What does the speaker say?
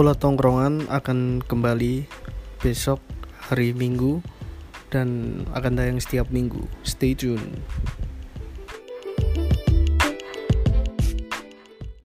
Bola Tongkrongan akan kembali besok hari Minggu dan akan tayang setiap minggu. Stay tune.